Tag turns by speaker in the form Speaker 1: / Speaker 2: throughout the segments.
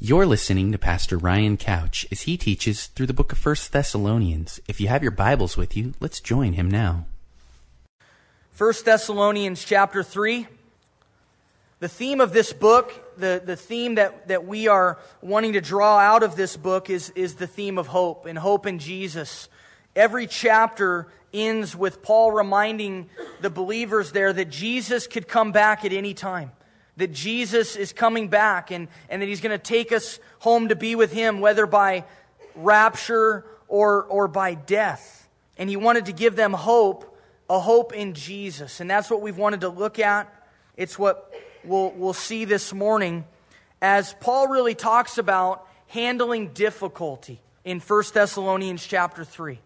Speaker 1: You're listening to Pastor Ryan Couch as he teaches through the book of 1 Thessalonians. If you have your Bibles with you, let's join him now.
Speaker 2: 1 Thessalonians chapter 3. The theme of this book, the, the theme that, that we are wanting to draw out of this book is, is the theme of hope and hope in Jesus. Every chapter ends with Paul reminding the believers there that Jesus could come back at any time that Jesus is coming back and, and that he's going to take us home to be with him, whether by rapture or, or by death. And he wanted to give them hope, a hope in Jesus. And that's what we've wanted to look at. It's what we'll, we'll see this morning as Paul really talks about handling difficulty in 1 Thessalonians chapter 3.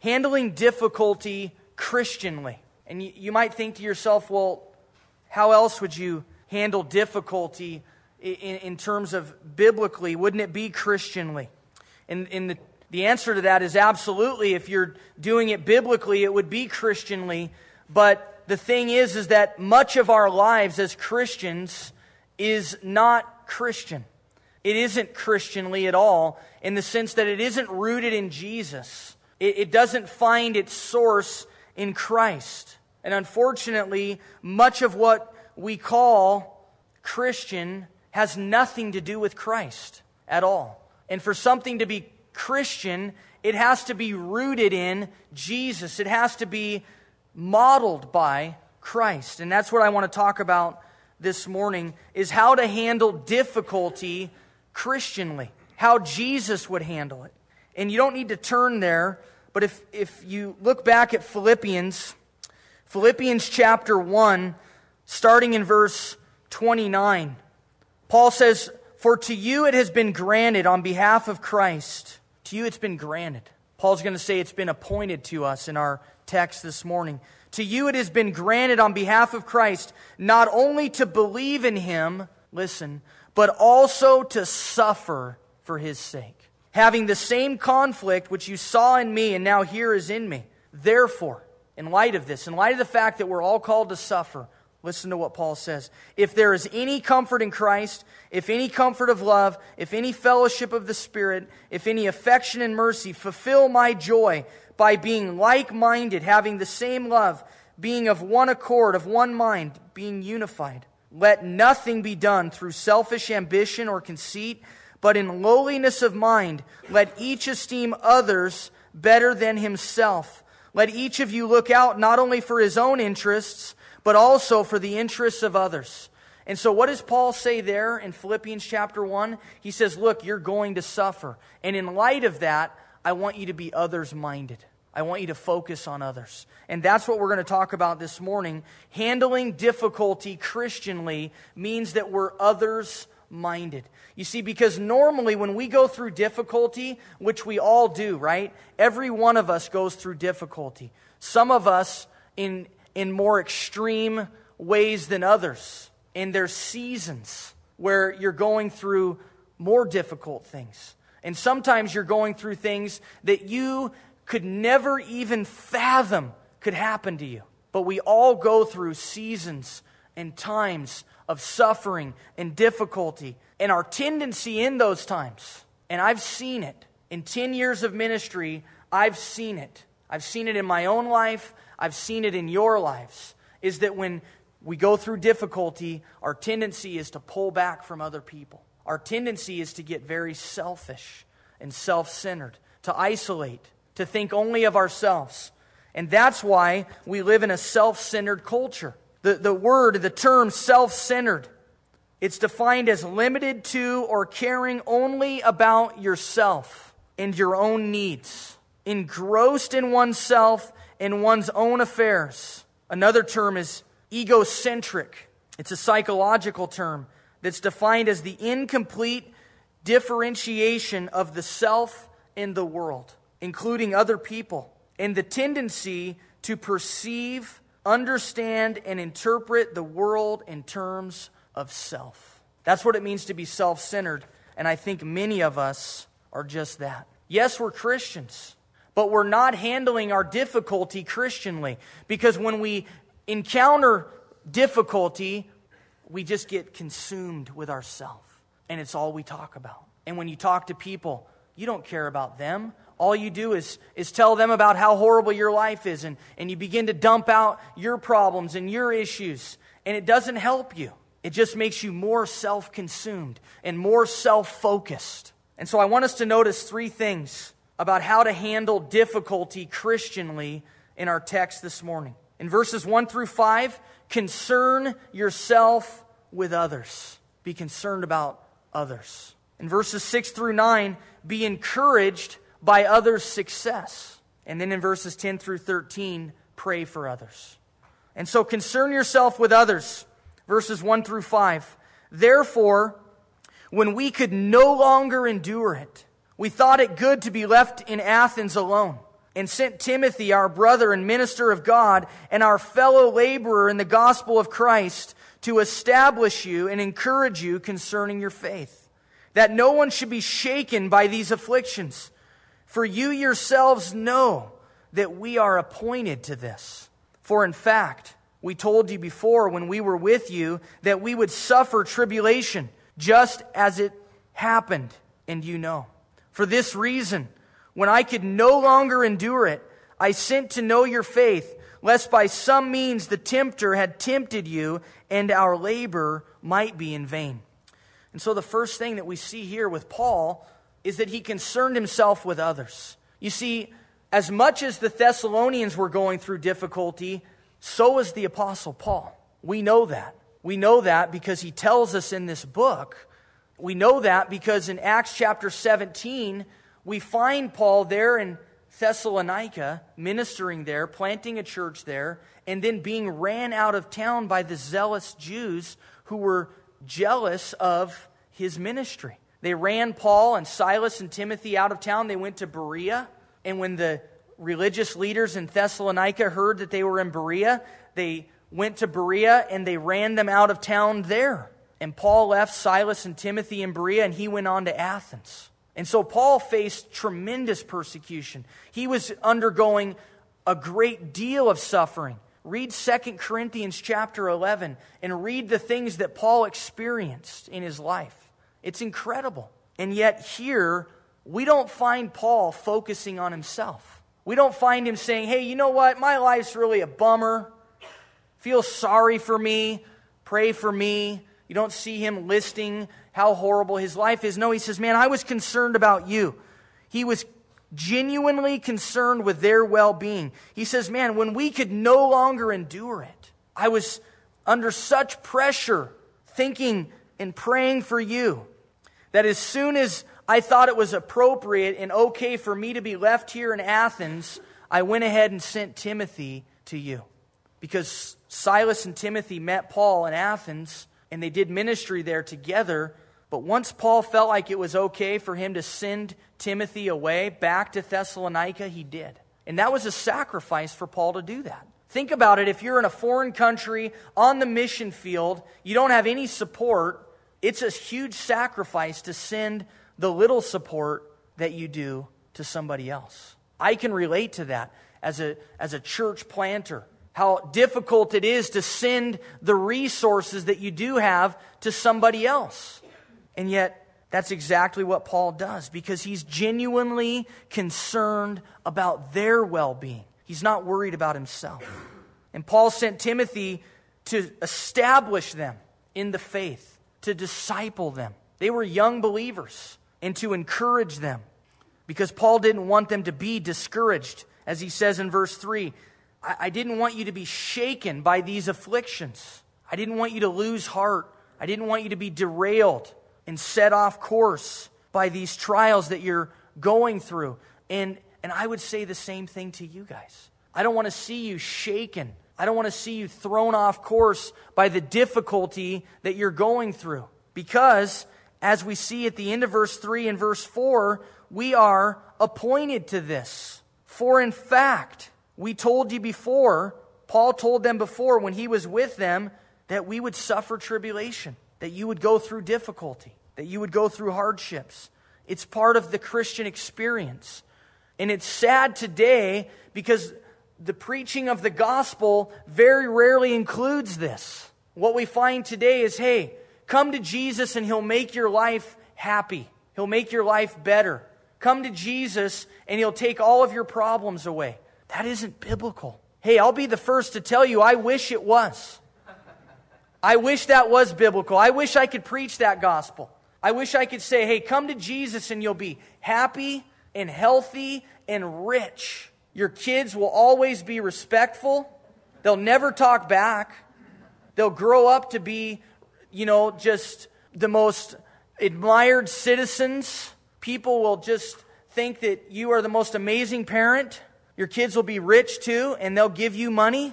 Speaker 2: Handling difficulty Christianly. And you, you might think to yourself, well, how else would you handle difficulty in, in terms of biblically? Wouldn't it be Christianly? And, and the, the answer to that is absolutely. If you're doing it biblically, it would be Christianly. But the thing is, is that much of our lives as Christians is not Christian. It isn't Christianly at all in the sense that it isn't rooted in Jesus. It, it doesn't find its source in Christ. And unfortunately, much of what we call Christian has nothing to do with Christ at all. And for something to be Christian, it has to be rooted in Jesus. It has to be modeled by Christ. And that's what I want to talk about this morning is how to handle difficulty Christianly. How Jesus would handle it. And you don't need to turn there, but if, if you look back at Philippians, Philippians chapter 1, starting in verse 29. Paul says, For to you it has been granted on behalf of Christ. To you it's been granted. Paul's going to say it's been appointed to us in our text this morning. To you it has been granted on behalf of Christ not only to believe in him, listen, but also to suffer for his sake. Having the same conflict which you saw in me and now here is in me. Therefore, in light of this, in light of the fact that we're all called to suffer, Listen to what Paul says. If there is any comfort in Christ, if any comfort of love, if any fellowship of the Spirit, if any affection and mercy, fulfill my joy by being like minded, having the same love, being of one accord, of one mind, being unified. Let nothing be done through selfish ambition or conceit, but in lowliness of mind, let each esteem others better than himself. Let each of you look out not only for his own interests, but also for the interests of others. And so, what does Paul say there in Philippians chapter 1? He says, Look, you're going to suffer. And in light of that, I want you to be others minded. I want you to focus on others. And that's what we're going to talk about this morning. Handling difficulty Christianly means that we're others minded. You see, because normally when we go through difficulty, which we all do, right? Every one of us goes through difficulty. Some of us in in more extreme ways than others. And there's seasons where you're going through more difficult things. And sometimes you're going through things that you could never even fathom could happen to you. But we all go through seasons and times of suffering and difficulty. And our tendency in those times, and I've seen it in 10 years of ministry, I've seen it. I've seen it in my own life. I've seen it in your lives, is that when we go through difficulty, our tendency is to pull back from other people. Our tendency is to get very selfish and self centered, to isolate, to think only of ourselves. And that's why we live in a self centered culture. The, the word, the term self centered, it's defined as limited to or caring only about yourself and your own needs, engrossed in oneself in one's own affairs. Another term is egocentric. It's a psychological term that's defined as the incomplete differentiation of the self in the world, including other people, and the tendency to perceive, understand, and interpret the world in terms of self. That's what it means to be self centered, and I think many of us are just that. Yes, we're Christians but we're not handling our difficulty Christianly. Because when we encounter difficulty, we just get consumed with ourself. and it's all we talk about. And when you talk to people, you don't care about them. All you do is, is tell them about how horrible your life is, and, and you begin to dump out your problems and your issues, and it doesn't help you. It just makes you more self consumed and more self focused. And so I want us to notice three things about how to handle difficulty Christianly in our text this morning. In verses 1 through 5, concern yourself with others. Be concerned about others. In verses 6 through 9, be encouraged by others' success. And then in verses 10 through 13, pray for others. And so concern yourself with others. Verses 1 through 5. Therefore, when we could no longer endure it, we thought it good to be left in Athens alone and sent Timothy, our brother and minister of God, and our fellow laborer in the gospel of Christ, to establish you and encourage you concerning your faith, that no one should be shaken by these afflictions. For you yourselves know that we are appointed to this. For in fact, we told you before when we were with you that we would suffer tribulation, just as it happened, and you know. For this reason, when I could no longer endure it, I sent to know your faith, lest by some means the tempter had tempted you and our labor might be in vain. And so the first thing that we see here with Paul is that he concerned himself with others. You see, as much as the Thessalonians were going through difficulty, so was the Apostle Paul. We know that. We know that because he tells us in this book. We know that because in Acts chapter 17, we find Paul there in Thessalonica, ministering there, planting a church there, and then being ran out of town by the zealous Jews who were jealous of his ministry. They ran Paul and Silas and Timothy out of town. They went to Berea. And when the religious leaders in Thessalonica heard that they were in Berea, they went to Berea and they ran them out of town there. And Paul left Silas and Timothy in Berea and he went on to Athens. And so Paul faced tremendous persecution. He was undergoing a great deal of suffering. Read 2 Corinthians chapter 11 and read the things that Paul experienced in his life. It's incredible. And yet, here, we don't find Paul focusing on himself. We don't find him saying, hey, you know what? My life's really a bummer. Feel sorry for me. Pray for me. You don't see him listing how horrible his life is. No, he says, Man, I was concerned about you. He was genuinely concerned with their well being. He says, Man, when we could no longer endure it, I was under such pressure thinking and praying for you that as soon as I thought it was appropriate and okay for me to be left here in Athens, I went ahead and sent Timothy to you. Because Silas and Timothy met Paul in Athens and they did ministry there together. But once Paul felt like it was okay for him to send Timothy away back to Thessalonica, he did. And that was a sacrifice for Paul to do that. Think about it. If you're in a foreign country on the mission field, you don't have any support, it's a huge sacrifice to send the little support that you do to somebody else. I can relate to that as a, as a church planter how difficult it is to send the resources that you do have to somebody else. And yet, that's exactly what Paul does because he's genuinely concerned about their well being. He's not worried about himself. And Paul sent Timothy to establish them in the faith, to disciple them. They were young believers, and to encourage them because Paul didn't want them to be discouraged. As he says in verse 3, I, I didn't want you to be shaken by these afflictions. I didn't want you to lose heart. I didn't want you to be derailed and set off course by these trials that you're going through. And, and I would say the same thing to you guys. I don't want to see you shaken. I don't want to see you thrown off course by the difficulty that you're going through. Because, as we see at the end of verse 3 and verse 4, we are appointed to this. For in fact, we told you before, Paul told them before when he was with them, that we would suffer tribulation, that you would go through difficulty, that you would go through hardships. It's part of the Christian experience. And it's sad today because the preaching of the gospel very rarely includes this. What we find today is hey, Come to Jesus and He'll make your life happy. He'll make your life better. Come to Jesus and He'll take all of your problems away. That isn't biblical. Hey, I'll be the first to tell you, I wish it was. I wish that was biblical. I wish I could preach that gospel. I wish I could say, hey, come to Jesus and you'll be happy and healthy and rich. Your kids will always be respectful. They'll never talk back. They'll grow up to be, you know, just the most admired citizens. People will just think that you are the most amazing parent. Your kids will be rich too, and they'll give you money.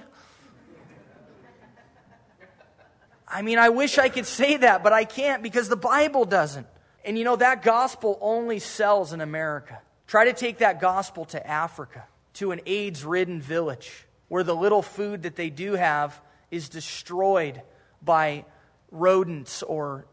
Speaker 2: I mean, I wish I could say that, but I can't because the Bible doesn't. And you know, that gospel only sells in America. Try to take that gospel to Africa, to an AIDS ridden village, where the little food that they do have is destroyed by rodents or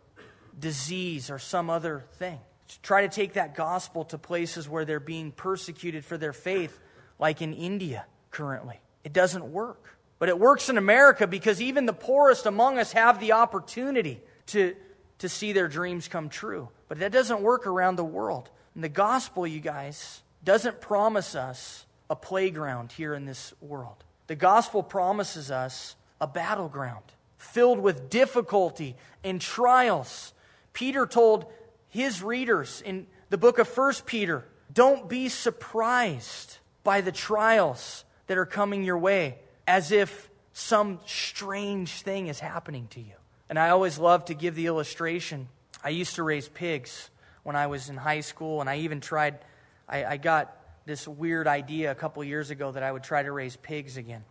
Speaker 2: disease or some other thing. Try to take that gospel to places where they're being persecuted for their faith, like in India currently. It doesn't work. But it works in America because even the poorest among us have the opportunity to, to see their dreams come true. But that doesn't work around the world. And the gospel, you guys, doesn't promise us a playground here in this world. The gospel promises us a battleground filled with difficulty and trials. Peter told his readers in the book of 1 Peter don't be surprised by the trials that are coming your way as if some strange thing is happening to you. And I always love to give the illustration. I used to raise pigs when I was in high school, and I even tried, I, I got this weird idea a couple years ago that I would try to raise pigs again.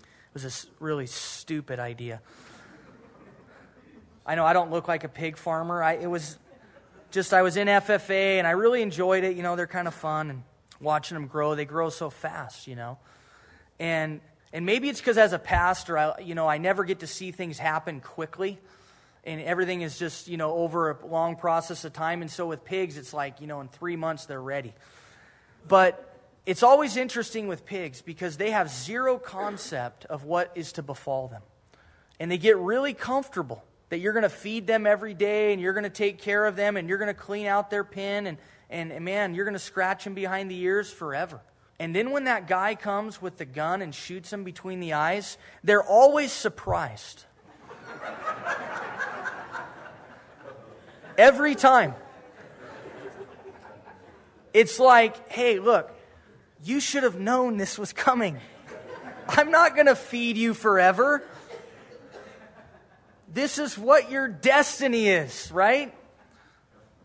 Speaker 2: It was a really stupid idea. I know I don't look like a pig farmer. I, it was just, I was in FFA and I really enjoyed it. You know, they're kind of fun and watching them grow. They grow so fast, you know. And and maybe it's because as a pastor, I, you know, I never get to see things happen quickly. And everything is just, you know, over a long process of time. And so with pigs, it's like, you know, in three months they're ready. But it's always interesting with pigs because they have zero concept of what is to befall them. And they get really comfortable that you're going to feed them every day and you're going to take care of them and you're going to clean out their pen and, and, man, you're going to scratch him behind the ears forever. And then when that guy comes with the gun and shoots him between the eyes, they're always surprised. Every time. It's like, hey, look, you should have known this was coming. I'm not going to feed you forever. This is what your destiny is, right?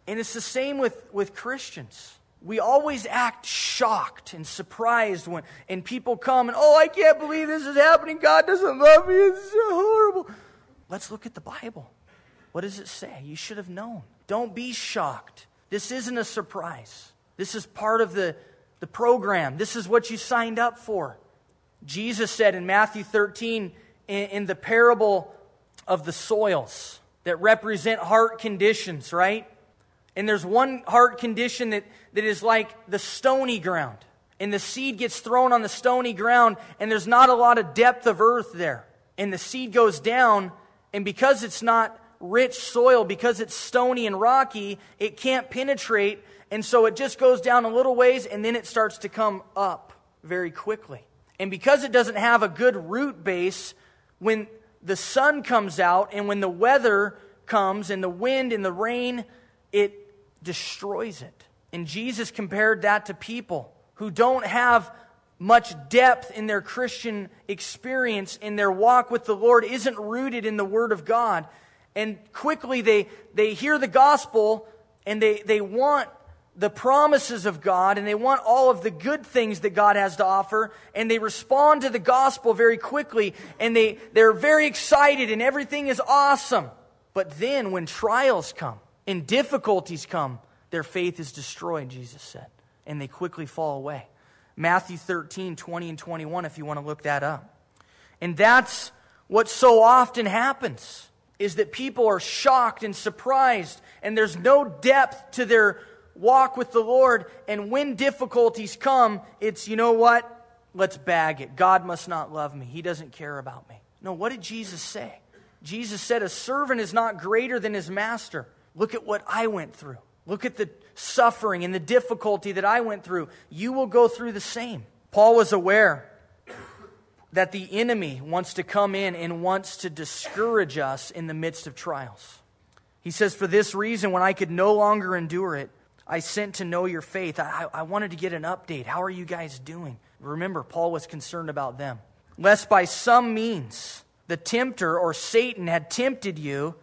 Speaker 2: And it's the same with, with Christians. We always act shocked and surprised when and people come and oh i can't believe this is happening. God doesn't love me. It's so horrible. Let's look at the bible. What does it say? You should have known. Don't be shocked. This isn't a surprise. This is part of the, the program. This is what you signed up for. Jesus said in matthew 13 in, in the parable of the soils that represent heart conditions right and there's one heart condition that, that is like the stony ground. And the seed gets thrown on the stony ground, and there's not a lot of depth of earth there. And the seed goes down, and because it's not rich soil, because it's stony and rocky, it can't penetrate. And so it just goes down a little ways, and then it starts to come up very quickly. And because it doesn't have a good root base, when the sun comes out and when the weather comes and the wind and the rain, it destroys it. And Jesus compared that to people who don't have much depth in their Christian experience, in their walk with the Lord, isn't rooted in the Word of God. And quickly they, they hear the gospel and they, they want the promises of God and they want all of the good things that God has to offer and they respond to the gospel very quickly and they, they're very excited and everything is awesome. But then when trials come, and difficulties come, their faith is destroyed, Jesus said, and they quickly fall away. Matthew 13, 20 and 21, if you want to look that up. And that's what so often happens is that people are shocked and surprised and there's no depth to their walk with the Lord and when difficulties come it's you know what let's bag it God must not love me he doesn't care about me no what did Jesus say Jesus said, A servant is not greater than his master. Look at what I went through. Look at the suffering and the difficulty that I went through. You will go through the same. Paul was aware that the enemy wants to come in and wants to discourage us in the midst of trials. He says, For this reason, when I could no longer endure it, I sent to know your faith. I, I wanted to get an update. How are you guys doing? Remember, Paul was concerned about them. Lest by some means the tempter or Satan had tempted you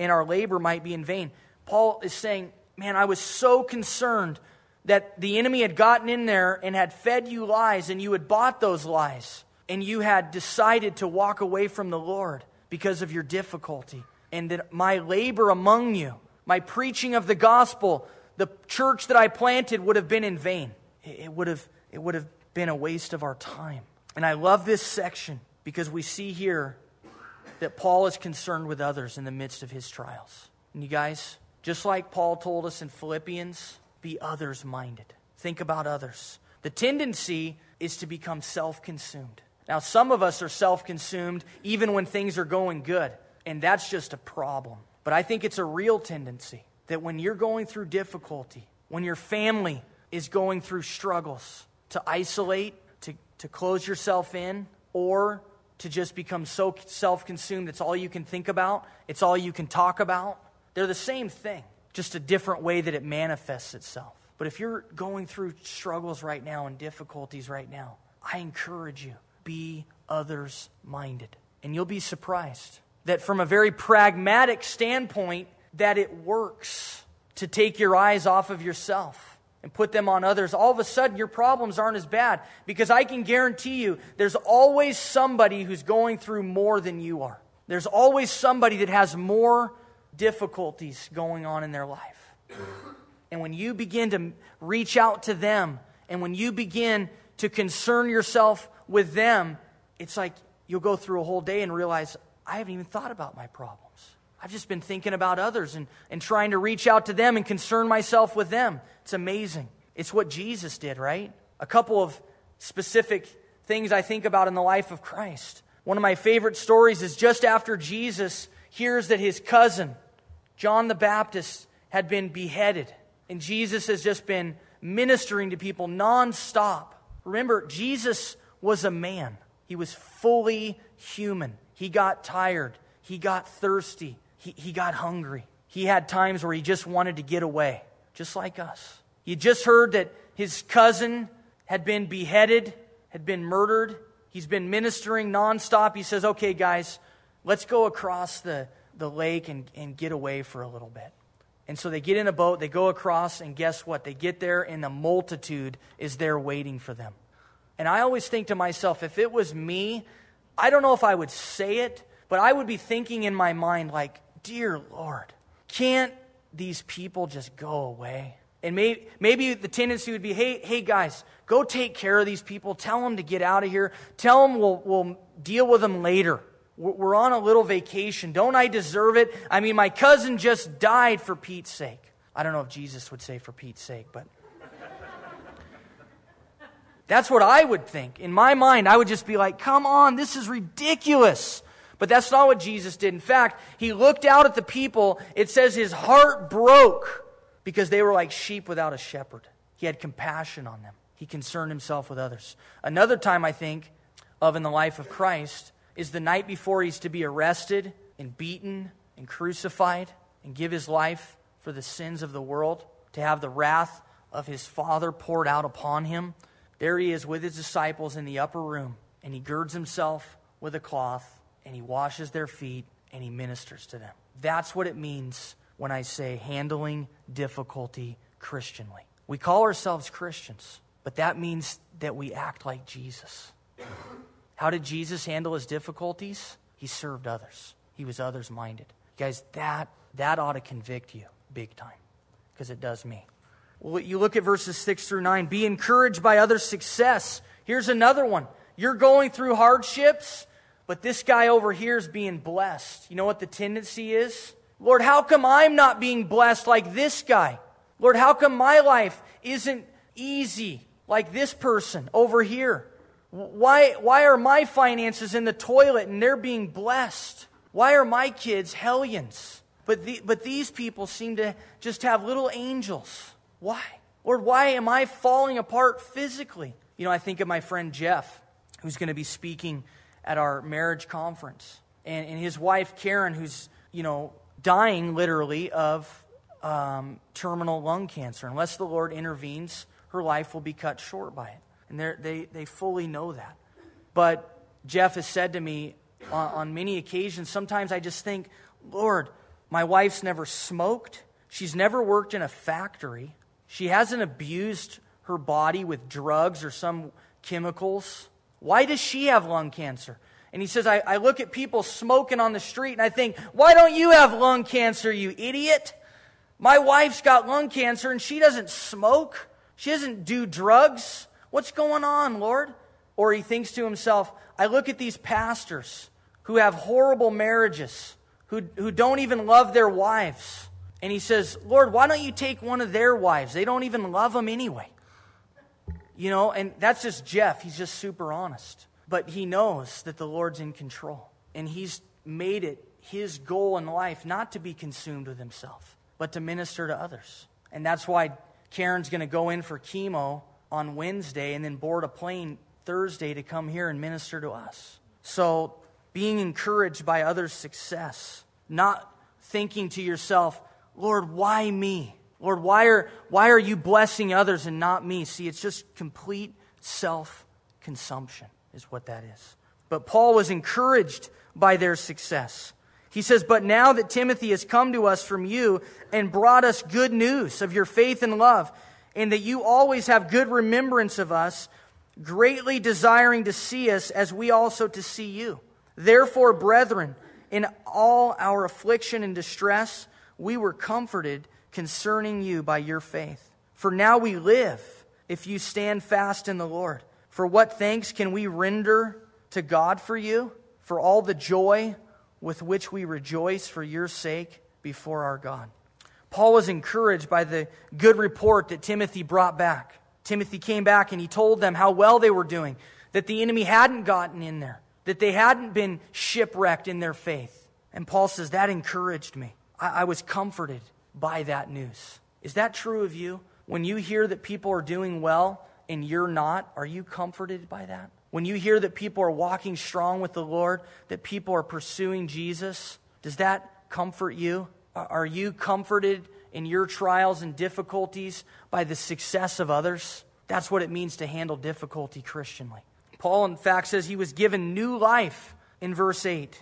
Speaker 2: and our labor might be in vain. Paul is saying, Man, I was so concerned that the enemy had gotten in there and had fed you lies and you had bought those lies and you had decided to walk away from the Lord because of your difficulty, and that my labor among you, my preaching of the gospel, the church that I planted would have been in vain. It would have, it would have been a waste of our time. And I love this section because we see here that Paul is concerned with others in the midst of his trials. And you guys, just like Paul told us in Philippians, be others minded. Think about others. The tendency is to become self consumed. Now, some of us are self consumed even when things are going good, and that's just a problem. But I think it's a real tendency that when you're going through difficulty, when your family is going through struggles, to isolate, to, to close yourself in, or to just become so self consumed it's all you can think about, it's all you can talk about. They're the same thing, just a different way that it manifests itself. But if you're going through struggles right now and difficulties right now, I encourage you be others minded. And you'll be surprised that from a very pragmatic standpoint that it works to take your eyes off of yourself and put them on others. All of a sudden your problems aren't as bad because I can guarantee you there's always somebody who's going through more than you are. There's always somebody that has more difficulties going on in their life. And when you begin to reach out to them and when you begin to concern yourself with them, it's like you'll go through a whole day and realize, I haven't even thought about my problems. I've just been thinking about others and, and trying to reach out to them and concern myself with them. It's amazing. It's what Jesus did, right? A couple of specific things I think about in the life of Christ. One of my favorite stories is just after Jesus hears that his cousin, John the Baptist, had been beheaded. And Jesus has just been ministering to people nonstop. Remember, Jesus was a man, he was fully human. He got tired, he got thirsty, he, he got hungry. He had times where he just wanted to get away, just like us. He just heard that his cousin had been beheaded, had been murdered. He's been ministering nonstop. He says, Okay, guys, let's go across the, the lake and, and get away for a little bit. And so they get in a boat, they go across, and guess what? They get there, and the multitude is there waiting for them. And I always think to myself, if it was me, I don't know if I would say it, but I would be thinking in my mind, like, Dear Lord, can't these people just go away? And maybe, maybe the tendency would be, hey, hey guys, go take care of these people. Tell them to get out of here. Tell them we'll, we'll deal with them later. We're on a little vacation. Don't I deserve it? I mean, my cousin just died for Pete's sake. I don't know if Jesus would say for Pete's sake, but that's what I would think. In my mind, I would just be like, come on, this is ridiculous. But that's not what Jesus did. In fact, he looked out at the people. It says his heart broke because they were like sheep without a shepherd. He had compassion on them, he concerned himself with others. Another time I think of in the life of Christ is the night before he's to be arrested and beaten and crucified and give his life for the sins of the world, to have the wrath of his Father poured out upon him. There he is with his disciples in the upper room, and he girds himself with a cloth, and he washes their feet, and he ministers to them. That's what it means when I say handling difficulty Christianly. We call ourselves Christians, but that means that we act like Jesus. How did Jesus handle his difficulties? He served others. He was others minded. Guys, that that ought to convict you big time because it does me. Well, you look at verses 6 through 9. Be encouraged by others' success. Here's another one. You're going through hardships, but this guy over here is being blessed. You know what the tendency is? Lord, how come I'm not being blessed like this guy? Lord, how come my life isn't easy like this person over here? Why, why are my finances in the toilet and they're being blessed? Why are my kids hellions? But, the, but these people seem to just have little angels. Why? Lord, why am I falling apart physically? You know, I think of my friend Jeff, who's going to be speaking at our marriage conference, and, and his wife Karen, who's, you know, dying literally of um, terminal lung cancer. Unless the Lord intervenes, her life will be cut short by it. And they, they fully know that. But Jeff has said to me on, on many occasions, sometimes I just think, Lord, my wife's never smoked. She's never worked in a factory. She hasn't abused her body with drugs or some chemicals. Why does she have lung cancer? And he says, I, I look at people smoking on the street and I think, why don't you have lung cancer, you idiot? My wife's got lung cancer and she doesn't smoke. She doesn't do drugs. What's going on, Lord? Or he thinks to himself, I look at these pastors who have horrible marriages, who, who don't even love their wives. And he says, Lord, why don't you take one of their wives? They don't even love them anyway. You know, and that's just Jeff. He's just super honest. But he knows that the Lord's in control. And he's made it his goal in life not to be consumed with himself, but to minister to others. And that's why Karen's going to go in for chemo on Wednesday and then board a plane Thursday to come here and minister to us. So, being encouraged by others' success, not thinking to yourself, Lord, why me? Lord, why are, why are you blessing others and not me? See, it's just complete self consumption, is what that is. But Paul was encouraged by their success. He says, But now that Timothy has come to us from you and brought us good news of your faith and love, and that you always have good remembrance of us, greatly desiring to see us as we also to see you. Therefore, brethren, in all our affliction and distress, we were comforted concerning you by your faith. For now we live if you stand fast in the Lord. For what thanks can we render to God for you? For all the joy with which we rejoice for your sake before our God. Paul was encouraged by the good report that Timothy brought back. Timothy came back and he told them how well they were doing, that the enemy hadn't gotten in there, that they hadn't been shipwrecked in their faith. And Paul says, That encouraged me. I, I was comforted by that news. Is that true of you? When you hear that people are doing well and you're not, are you comforted by that? When you hear that people are walking strong with the Lord, that people are pursuing Jesus, does that comfort you? Are you comforted in your trials and difficulties by the success of others? That's what it means to handle difficulty Christianly. Paul, in fact, says he was given new life in verse 8.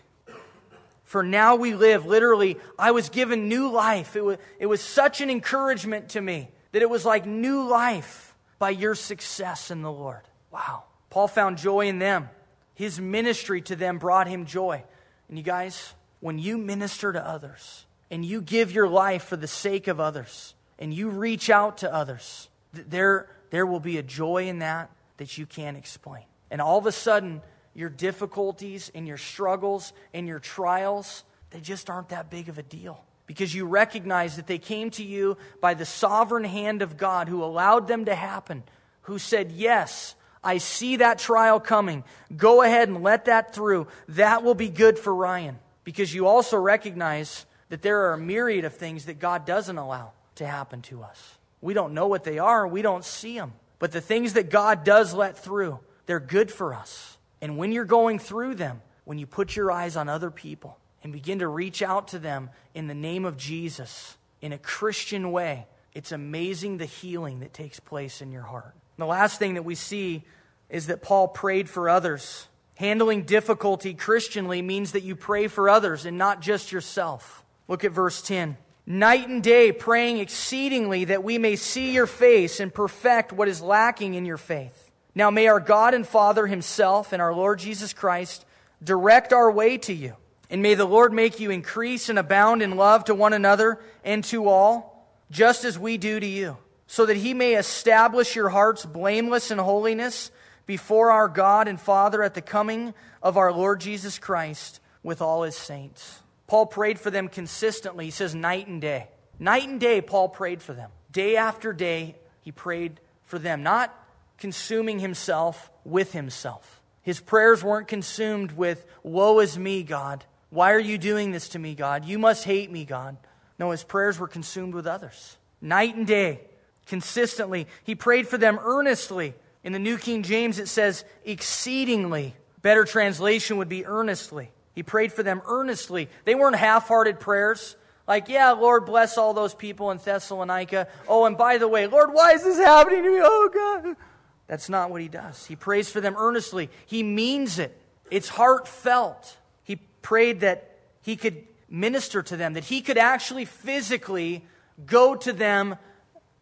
Speaker 2: For now we live. Literally, I was given new life. It was, it was such an encouragement to me that it was like new life by your success in the Lord. Wow. Paul found joy in them. His ministry to them brought him joy. And you guys, when you minister to others and you give your life for the sake of others and you reach out to others, there, there will be a joy in that that you can't explain. And all of a sudden, your difficulties and your struggles and your trials, they just aren't that big of a deal. Because you recognize that they came to you by the sovereign hand of God who allowed them to happen, who said, Yes, I see that trial coming. Go ahead and let that through. That will be good for Ryan. Because you also recognize that there are a myriad of things that God doesn't allow to happen to us. We don't know what they are, we don't see them. But the things that God does let through, they're good for us. And when you're going through them, when you put your eyes on other people and begin to reach out to them in the name of Jesus in a Christian way, it's amazing the healing that takes place in your heart. And the last thing that we see is that Paul prayed for others. Handling difficulty Christianly means that you pray for others and not just yourself. Look at verse 10. Night and day praying exceedingly that we may see your face and perfect what is lacking in your faith. Now may our God and Father Himself and our Lord Jesus Christ direct our way to you. And may the Lord make you increase and abound in love to one another and to all, just as we do to you, so that He may establish your hearts blameless in holiness before our God and Father at the coming of our Lord Jesus Christ with all His saints. Paul prayed for them consistently. He says, night and day. Night and day, Paul prayed for them. Day after day, he prayed for them. Not consuming himself with himself. His prayers weren't consumed with, Woe is me, God. Why are you doing this to me, God? You must hate me, God. No, his prayers were consumed with others. Night and day, consistently. He prayed for them earnestly. In the New King James, it says exceedingly. Better translation would be earnestly. He prayed for them earnestly. They weren't half hearted prayers. Like, yeah, Lord, bless all those people in Thessalonica. Oh, and by the way, Lord, why is this happening to me? Oh, God. That's not what he does. He prays for them earnestly. He means it, it's heartfelt. He prayed that he could minister to them, that he could actually physically go to them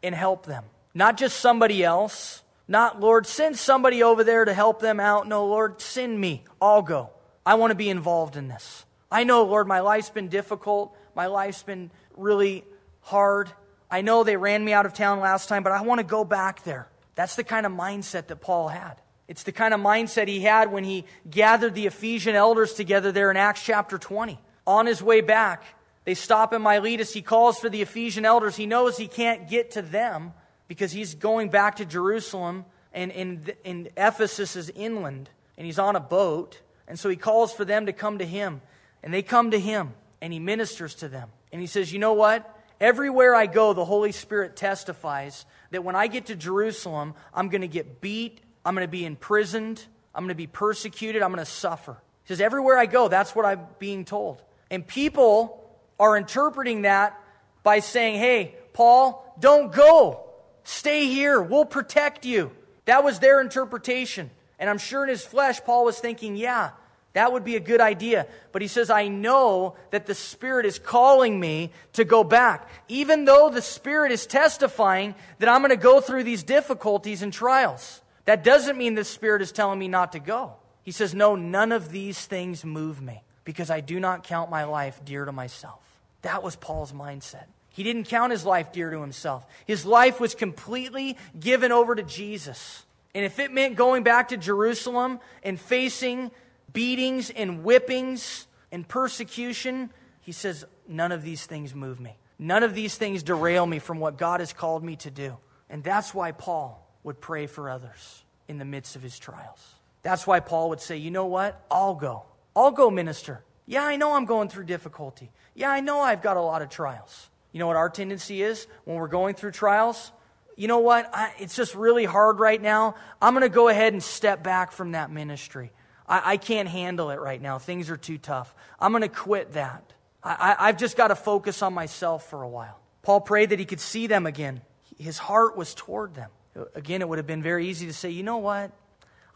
Speaker 2: and help them. Not just somebody else. Not, Lord, send somebody over there to help them out. No, Lord, send me. I'll go. I want to be involved in this. I know, Lord, my life's been difficult. My life's been really hard. I know they ran me out of town last time, but I want to go back there. That's the kind of mindset that Paul had. It's the kind of mindset he had when he gathered the Ephesian elders together there in Acts chapter 20. On his way back, they stop in Miletus. He calls for the Ephesian elders. He knows he can't get to them because he's going back to Jerusalem, and, and, and Ephesus is inland, and he's on a boat. And so he calls for them to come to him. And they come to him, and he ministers to them. And he says, You know what? Everywhere I go, the Holy Spirit testifies that when I get to Jerusalem, I'm going to get beat, I'm going to be imprisoned, I'm going to be persecuted, I'm going to suffer. He says, Everywhere I go, that's what I'm being told. And people are interpreting that by saying, Hey, Paul, don't go. Stay here. We'll protect you. That was their interpretation. And I'm sure in his flesh, Paul was thinking, yeah, that would be a good idea. But he says, I know that the Spirit is calling me to go back. Even though the Spirit is testifying that I'm going to go through these difficulties and trials. That doesn't mean the Spirit is telling me not to go. He says, No, none of these things move me because I do not count my life dear to myself. That was Paul's mindset. He didn't count his life dear to himself. His life was completely given over to Jesus. And if it meant going back to Jerusalem and facing beatings and whippings and persecution, he says, none of these things move me. None of these things derail me from what God has called me to do. And that's why Paul would pray for others in the midst of his trials. That's why Paul would say, you know what? I'll go. I'll go minister. Yeah, I know I'm going through difficulty. Yeah, I know I've got a lot of trials. You know what our tendency is when we're going through trials? you know what? I, it's just really hard right now. I'm going to go ahead and step back from that ministry. I, I can't handle it right now. Things are too tough. I'm going to quit that. I, I've just got to focus on myself for a while. Paul prayed that he could see them again. His heart was toward them. Again, it would have been very easy to say, you know what?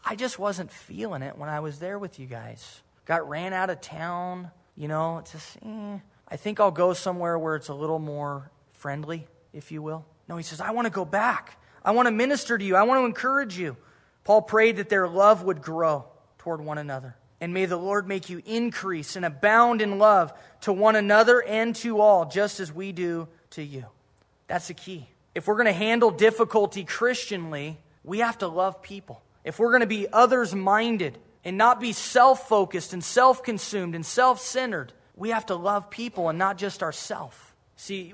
Speaker 2: I just wasn't feeling it when I was there with you guys. Got ran out of town. You know, it's just, eh, I think I'll go somewhere where it's a little more friendly, if you will. No, he says, I want to go back. I want to minister to you. I want to encourage you. Paul prayed that their love would grow toward one another. And may the Lord make you increase and abound in love to one another and to all, just as we do to you. That's the key. If we're going to handle difficulty Christianly, we have to love people. If we're going to be others minded and not be self focused and self consumed and self centered, we have to love people and not just ourselves. See,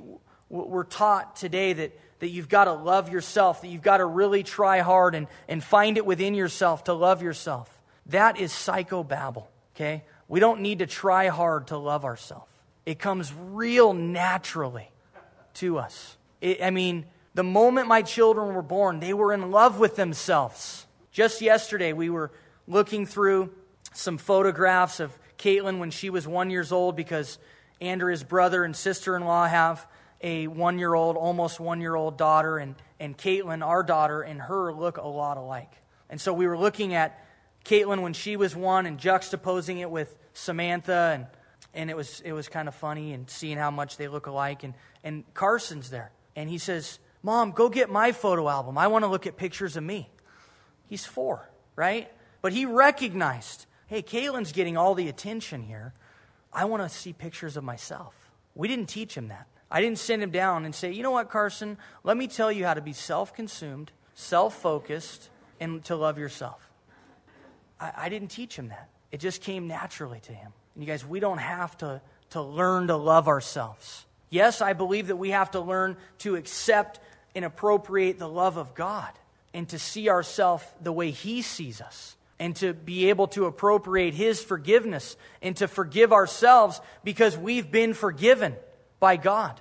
Speaker 2: we're taught today that that you've got to love yourself, that you've got to really try hard and, and find it within yourself to love yourself. That is psychobabble, okay? We don't need to try hard to love ourselves. It comes real naturally to us. It, I mean, the moment my children were born, they were in love with themselves. Just yesterday, we were looking through some photographs of Caitlin when she was one years old because Andrea's brother and sister in law have a one year old, almost one year old daughter, and, and Caitlin, our daughter, and her look a lot alike. And so we were looking at Caitlin when she was one and juxtaposing it with Samantha, and, and it was, it was kind of funny and seeing how much they look alike. And, and Carson's there, and he says, Mom, go get my photo album. I want to look at pictures of me. He's four, right? But he recognized, hey, Caitlin's getting all the attention here. I want to see pictures of myself. We didn't teach him that. I didn't send him down and say, you know what, Carson, let me tell you how to be self consumed, self focused, and to love yourself. I, I, didn't teach him that. It just came naturally to him. And you guys, we don't have to, to learn to love ourselves. Yes, I believe that we have to learn to accept and appropriate the love of God and to see ourselves the way He sees us. and to be able to appropriate His forgiveness and to forgive ourselves because we've been forgiven by God.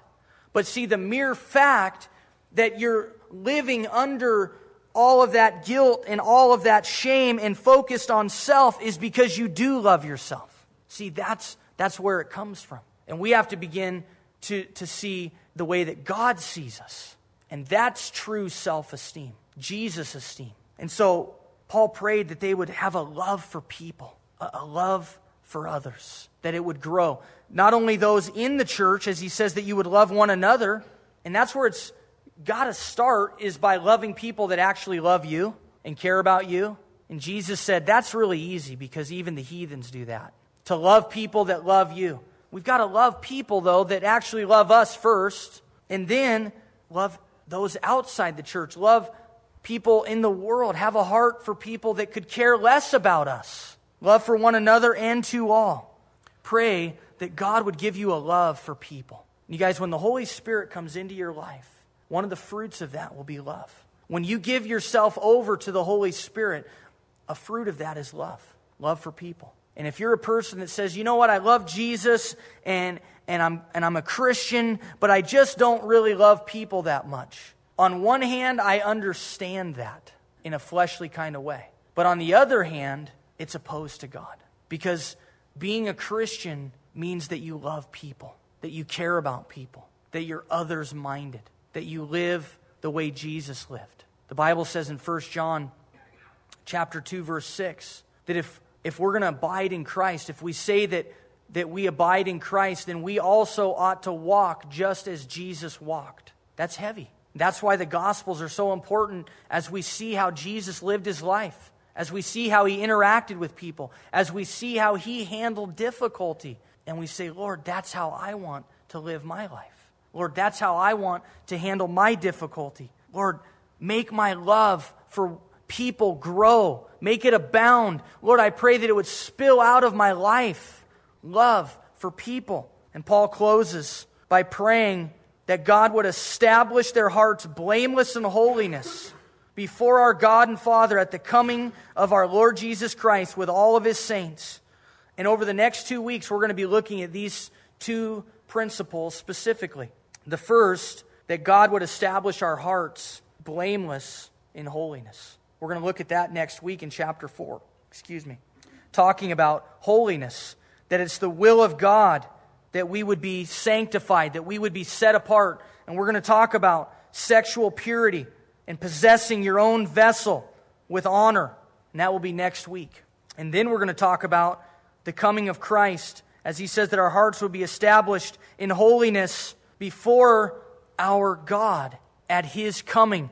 Speaker 2: But see, the mere fact that you're living under all of that guilt and all of that shame and focused on self is because you do love yourself. See, that's, that's where it comes from. And we have to begin to, to see the way that God sees us. And that's true self esteem, Jesus' esteem. And so Paul prayed that they would have a love for people, a, a love for others, that it would grow. Not only those in the church, as he says, that you would love one another. And that's where it's got to start is by loving people that actually love you and care about you. And Jesus said that's really easy because even the heathens do that. To love people that love you. We've got to love people, though, that actually love us first, and then love those outside the church. Love people in the world. Have a heart for people that could care less about us. Love for one another and to all. Pray that God would give you a love for people. You guys, when the Holy Spirit comes into your life, one of the fruits of that will be love. When you give yourself over to the Holy Spirit, a fruit of that is love love for people. And if you're a person that says, you know what, I love Jesus and, and, I'm, and I'm a Christian, but I just don't really love people that much. On one hand, I understand that in a fleshly kind of way. But on the other hand, it's opposed to God. Because being a Christian means that you love people, that you care about people, that you're others minded, that you live the way Jesus lived. The Bible says in 1 John chapter 2 verse 6 that if if we're going to abide in Christ, if we say that, that we abide in Christ, then we also ought to walk just as Jesus walked. That's heavy. That's why the Gospels are so important as we see how Jesus lived his life, as we see how he interacted with people, as we see how he handled difficulty. And we say, Lord, that's how I want to live my life. Lord, that's how I want to handle my difficulty. Lord, make my love for people grow. Make it abound. Lord, I pray that it would spill out of my life love for people. And Paul closes by praying that God would establish their hearts blameless in holiness before our God and Father at the coming of our Lord Jesus Christ with all of his saints. And over the next two weeks, we're going to be looking at these two principles specifically. The first, that God would establish our hearts blameless in holiness. We're going to look at that next week in chapter 4. Excuse me. Talking about holiness, that it's the will of God that we would be sanctified, that we would be set apart. And we're going to talk about sexual purity and possessing your own vessel with honor. And that will be next week. And then we're going to talk about the coming of Christ, as he says that our hearts would be established in holiness before our God at his coming.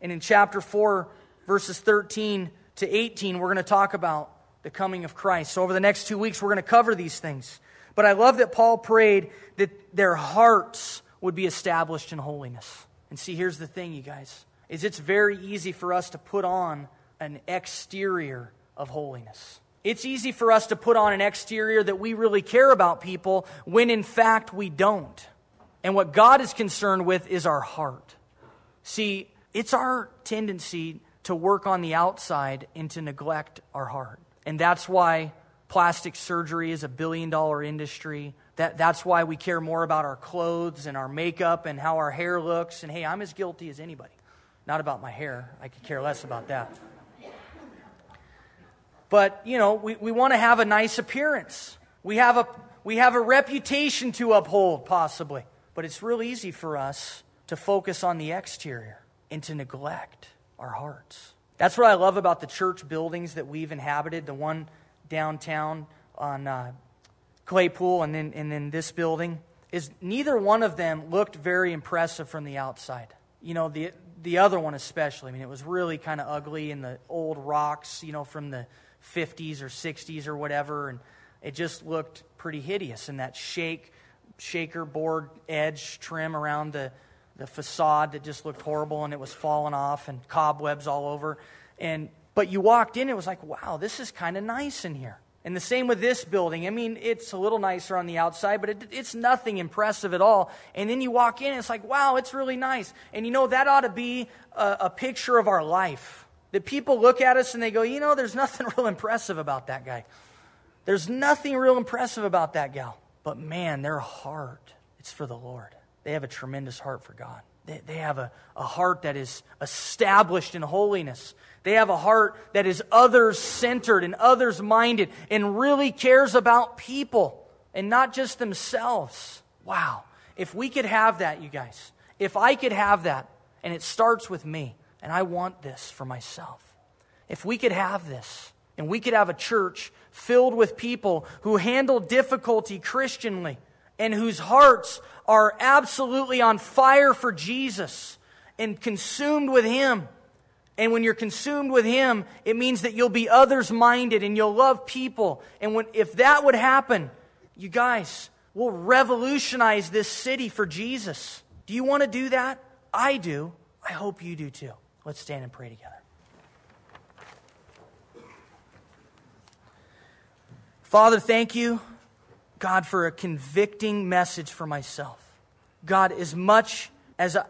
Speaker 2: And in chapter 4, verses 13 to 18, we're going to talk about the coming of Christ. So, over the next two weeks, we're going to cover these things. But I love that Paul prayed that their hearts would be established in holiness. And see, here's the thing, you guys, is it's very easy for us to put on an exterior of holiness. It's easy for us to put on an exterior that we really care about people when in fact we don't. And what God is concerned with is our heart. See, it's our tendency to work on the outside and to neglect our heart. And that's why plastic surgery is a billion dollar industry. That, that's why we care more about our clothes and our makeup and how our hair looks. And hey, I'm as guilty as anybody. Not about my hair, I could care less about that. But, you know, we, we want to have a nice appearance. We have, a, we have a reputation to uphold, possibly. But it's real easy for us to focus on the exterior and to neglect our hearts. That's what I love about the church buildings that we've inhabited, the one downtown on uh, Claypool and then, and then this building, is neither one of them looked very impressive from the outside. You know, the, the other one especially. I mean, it was really kind of ugly in the old rocks, you know, from the 50s or 60s or whatever, and it just looked pretty hideous. And that shake, shaker board edge trim around the, the facade that just looked horrible and it was falling off and cobwebs all over. And but you walked in, it was like, wow, this is kind of nice in here. And the same with this building. I mean, it's a little nicer on the outside, but it, it's nothing impressive at all. And then you walk in, it's like, wow, it's really nice. And you know, that ought to be a, a picture of our life That people look at us and they go, you know, there's nothing real impressive about that guy. There's nothing real impressive about that gal. But man, their heart, it's for the Lord. They have a tremendous heart for God. They, they have a, a heart that is established in holiness. They have a heart that is others centered and others minded and really cares about people and not just themselves. Wow. If we could have that, you guys, if I could have that, and it starts with me, and I want this for myself. If we could have this, and we could have a church filled with people who handle difficulty Christianly and whose hearts are absolutely on fire for Jesus and consumed with Him. And when you're consumed with Him, it means that you'll be others minded and you'll love people. And when, if that would happen, you guys, we'll revolutionize this city for Jesus. Do you want to do that? I do. I hope you do too. Let's stand and pray together. Father, thank you, God, for a convicting message for myself. God, as much as, I,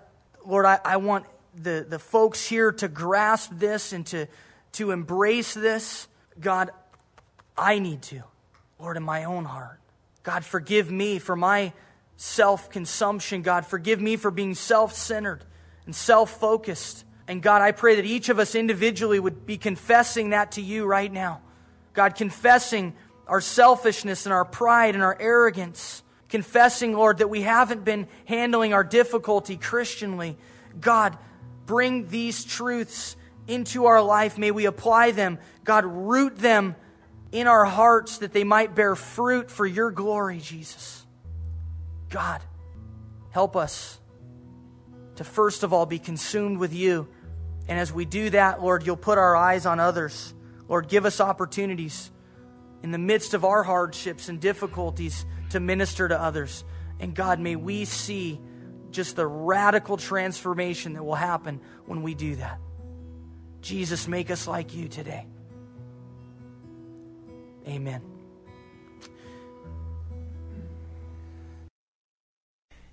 Speaker 2: Lord, I, I want the, the folks here to grasp this and to, to embrace this, God, I need to, Lord, in my own heart. God, forgive me for my self consumption. God, forgive me for being self centered and self focused. And God, I pray that each of us individually would be confessing that to you right now. God, confessing our selfishness and our pride and our arrogance. Confessing, Lord, that we haven't been handling our difficulty Christianly. God, bring these truths into our life. May we apply them. God, root them in our hearts that they might bear fruit for your glory, Jesus. God, help us to first of all be consumed with you. And as we do that, Lord, you'll put our eyes on others. Lord, give us opportunities in the midst of our hardships and difficulties to minister to others. And God, may we see just the radical transformation that will happen when we do that. Jesus, make us like you today. Amen.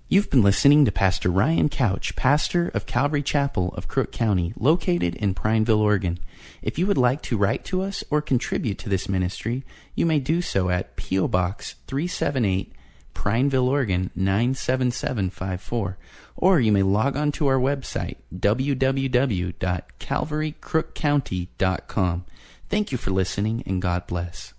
Speaker 1: You've been listening to Pastor Ryan Couch, pastor of Calvary Chapel of Crook County, located in Prineville, Oregon. If you would like to write to us or contribute to this ministry, you may do so at P.O. Box 378, Prineville, Oregon 97754, or you may log on to our website, www.calvarycrookcounty.com. Thank you for listening, and God bless.